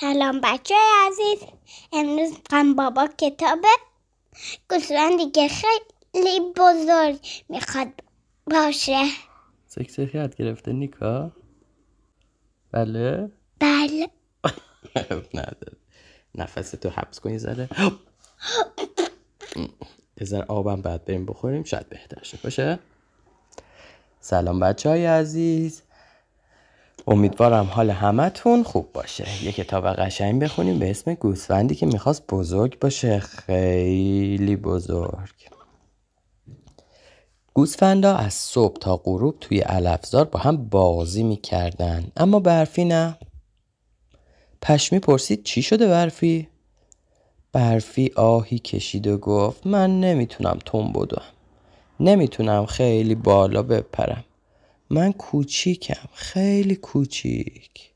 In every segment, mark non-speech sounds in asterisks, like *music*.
سلام بچه عزیز. امروز می‌خوام بابا کتاب گوسفندی خیلی بزرگ می‌خواد باشه. سکسه یاد گرفته نیکا؟ بله؟ بله. *laughs* نه نفس تو حبس کنی زده یه آبم بعد بریم بخوریم شاید بهتر شد باشه؟ سلام بچه های عزیز. امیدوارم حال همتون خوب باشه. یه کتاب قشنگ بخونیم به اسم گوسفندی که می‌خواست بزرگ باشه. خیلی بزرگ. گوسفندا از صبح تا غروب توی علفزار با هم بازی می‌کردن. اما برفی نه. پشمی پرسید چی شده برفی؟ برفی آهی کشید و گفت من نمی‌تونم تون بدم نمی‌تونم خیلی بالا بپرم. من کوچیکم خیلی کوچیک.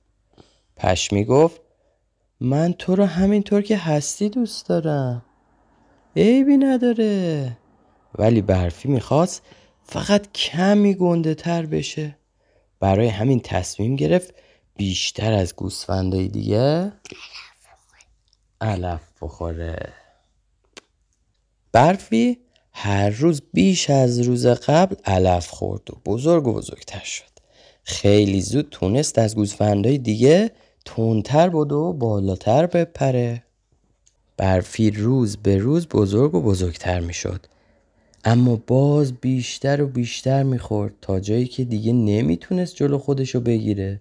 پشمی گفت من تو رو همینطور که هستی دوست دارم. عیبی نداره. ولی برفی می‌خواست فقط کمی گنده تر بشه. برای همین تصمیم گرفت بیشتر از گوسفندای دیگه علف بخوره. برفی هر روز بیش از روز قبل علف خورد و بزرگ و بزرگتر شد. خیلی زود تونست از گوسفندهای دیگه تونتر بود و بالاتر بپره. برفی روز به روز بزرگ و بزرگتر می‌شد. اما باز بیشتر و بیشتر می‌خورد تا جایی که دیگه نمی‌تونست جلو خودشو بگیره.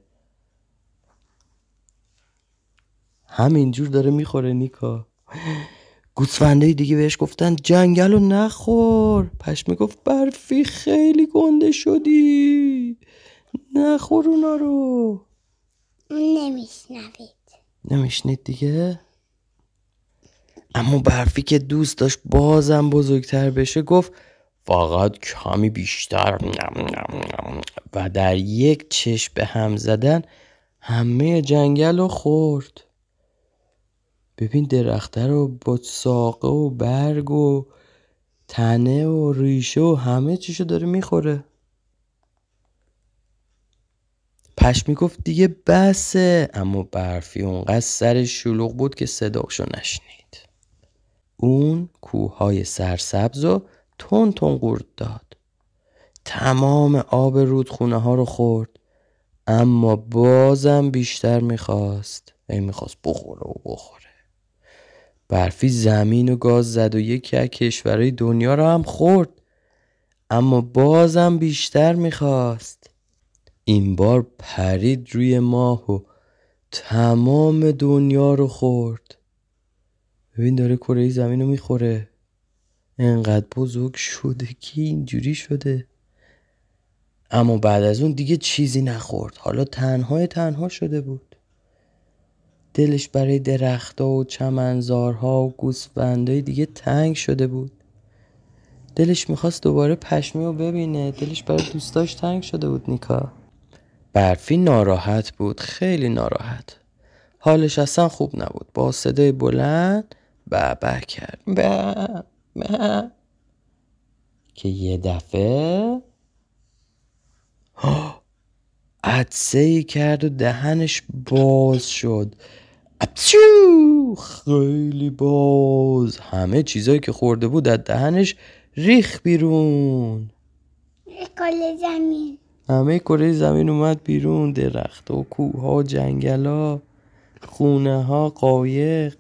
همینجور داره می‌خوره نیکا. گوسفندای دیگه بهش گفتن جنگل رو نخور. پشمی گفت برفی خیلی گنده شدی. نخور اونا رو. نمیشنوید. نمیشنید دیگه؟ اما برفی که دوست داشت بازم بزرگتر بشه گفت فقط کمی بیشتر. و در یک چشم به هم زدن همه جنگل رو خورد. ببین درخته رو با ساقه و برگ و تنه و ریشه و همه چیشو داره می‌خوره. پشمی گفت دیگه بسه اما برفی اونقدر سر شلوغ بود که صداشو نشنید. اون کوههای سرسبز و تون تون قورت داد. تمام آب رودخونه ها رو خورد اما بازم بیشتر می‌خواست ای می‌خواست بخوره و بخوره. برفی زمین و گاز زد و یکی از کشورهای دنیا رو هم خورد. اما بازم بیشتر می‌خواست. این بار پرید روی ماه و تمام دنیا رو خورد. ببین داره کره زمین رو می‌خوره. انقدر بزرگ شده که اینجوری شده. اما بعد از اون دیگه چیزی نخورد. حالا تنهای تنها شده بود. دلش برای درختها و چمنزارها و گوسفندهای دیگه تنگ شده بود. دلش می‌خواست دوباره پشمی رو ببینه. دلش برای دوستاش تنگ شده بود نیکا. برفی ناراحت بود خیلی ناراحت. حالش اصلا خوب نبود. با صدای بلند به کرد. به که یه دفعه عدسه ای کرد و دهنش باز شد. اپچو خیلی باز. همه چیزایی که خورده بود از دهنش ریخ بیرون. کل زمین. همه کره زمین اومد بیرون. درخت و کوه ها جنگل ها خونه ها قایق.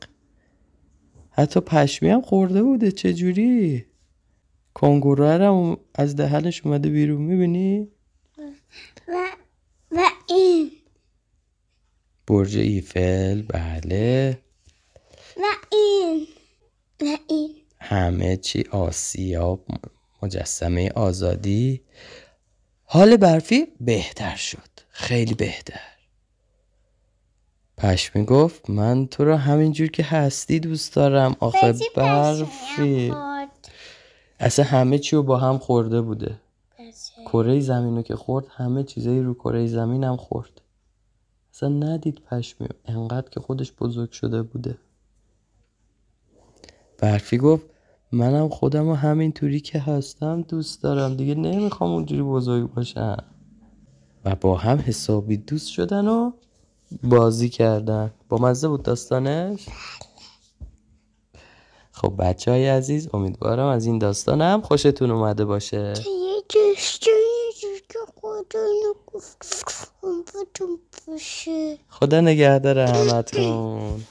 حتی پشمی هم خورده بوده. چجوری؟ کنگوره هم از دهنش اومده بیرون. می‌بینی؟ و این برج ایفل بله. و این و این. همه چی آسیاب مجسمه آزادی. حال برفی بهتر شد خیلی بهتر. پشمی گفت من تو رو همینجور که هستی دوست دارم آخه برفی. اصلا همه چی رو با هم خورده بوده. کره زمین رو که خورد همه چیزایی رو کره زمین هم خورد. اصلا ندید پشمی انقدر که خودش بزرگ شده بوده. برفی گفت منم خودم و همین توری که هستم دوست دارم دیگه نمی‌خوام اونجوری بزرگ باشم. و با هم حسابی دوست شدن و بازی کردن. با مزه بود داستانش؟ خب بچه های عزیز امیدوارم از این داستان هم خوشتون اومده باشه. خدا نگهدار همتون.